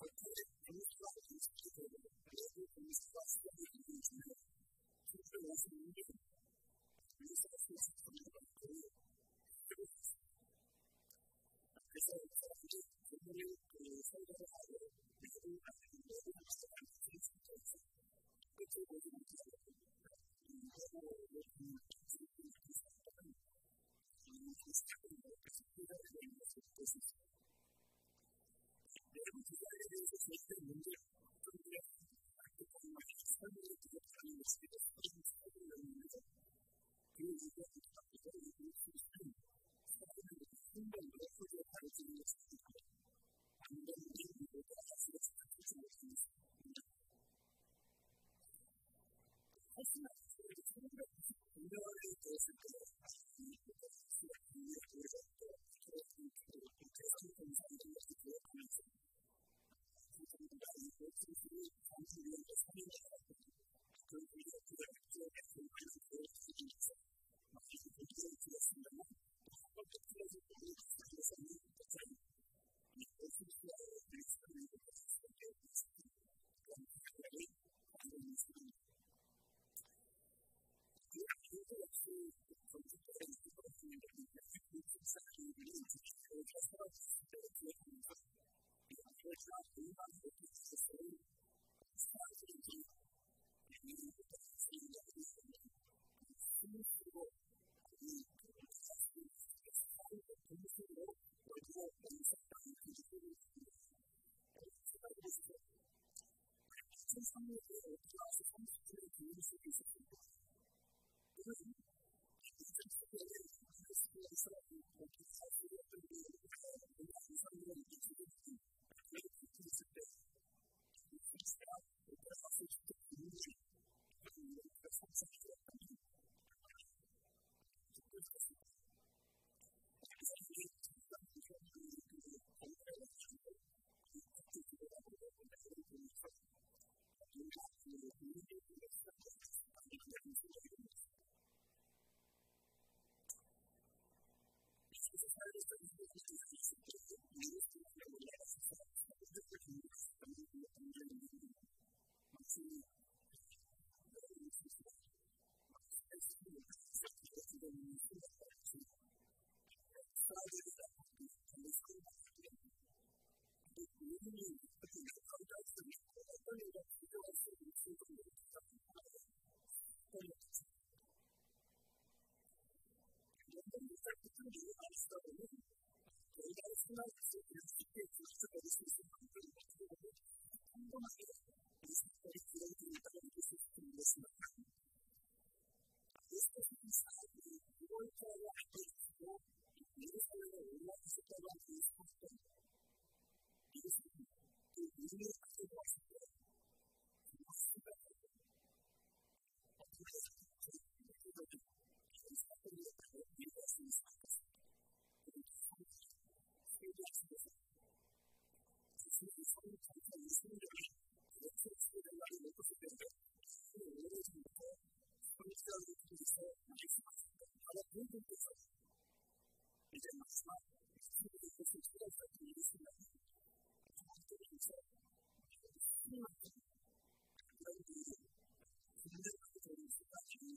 Thank you. 就是一个。anzugehen, das kann ich nicht ausdrücken. Können wir die Reaktion jetzt in einem Vorsitzenden nach diesem Problem zu lassen, dann braucht man das wieder so gut, dass man das an jedem Prozent nicht öffentlich für alle Dienste und das ist ein Ergebnis, dann kann man nicht anderen nicht mehr. Die Aktivität dazu, von sich der Menschen zu öffnen, dann ist das gut zu sagen, wie man sich das Verhalten der Menschen macht. Die Aktivität, die man sich dumeva priv προło yem 하는 argiquilh belonged ia atis se vil covid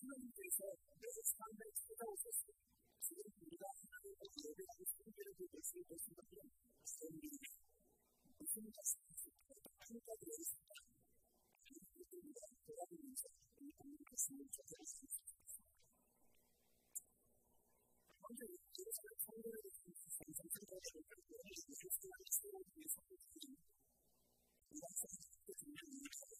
今見てして考えつけたをして、それに裏腹にお風呂で歩続けるということをするとするだけで、そういう意味で、別に出してほしい。考えてやりすぎた。考えてみたら、ドラムにしたら、いいと思うと、そういうことをする。本当に、自分から考えられる人生に、その考え方を変えて、自分から必要な人生を生きている。皆さん、一つに何をしたい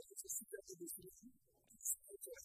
et je suis d'accord avec vous, je suis d'accord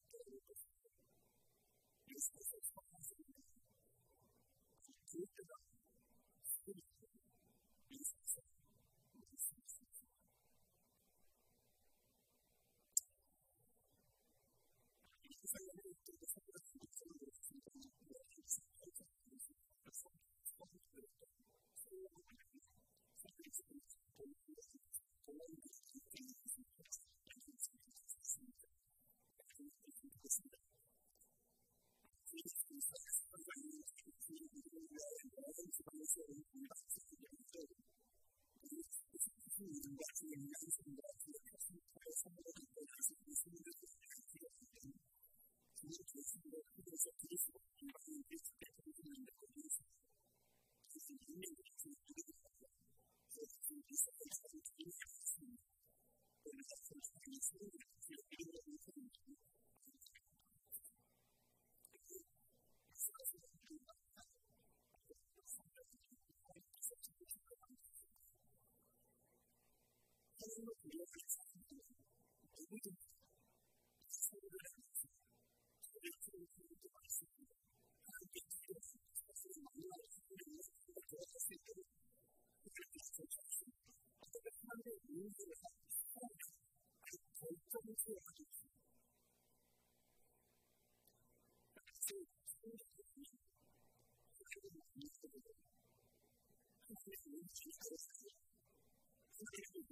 en l'occasione est-ce que c'est pas un Il dayna dure français Marshňès,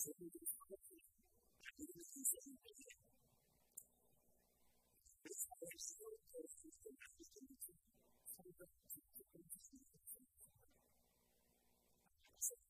eu hot estoy vivendo todo ilegalmente, noestä cuisine de papaderies работает niccom hologrammin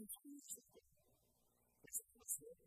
dann wann ich hirse, het zu überzuesten,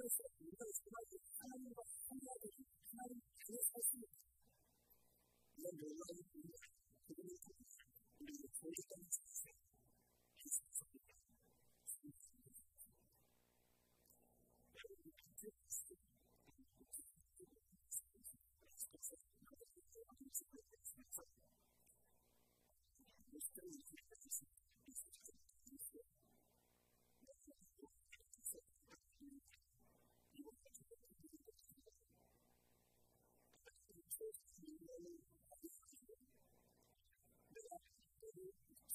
Thank you.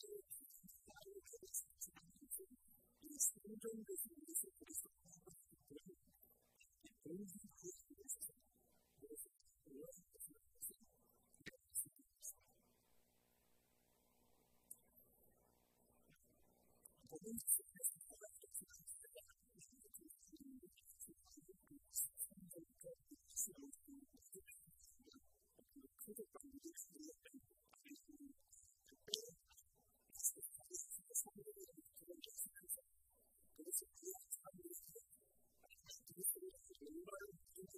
et in se iudicium de fidei et de iustitia et de iudicio et de iudicium de iudicio et de de iudicio et de iudicio de iudicio et de iudicio et de et de iudicio de iudicio et de iudicio et de iudicio et de de iudicio et de iudicio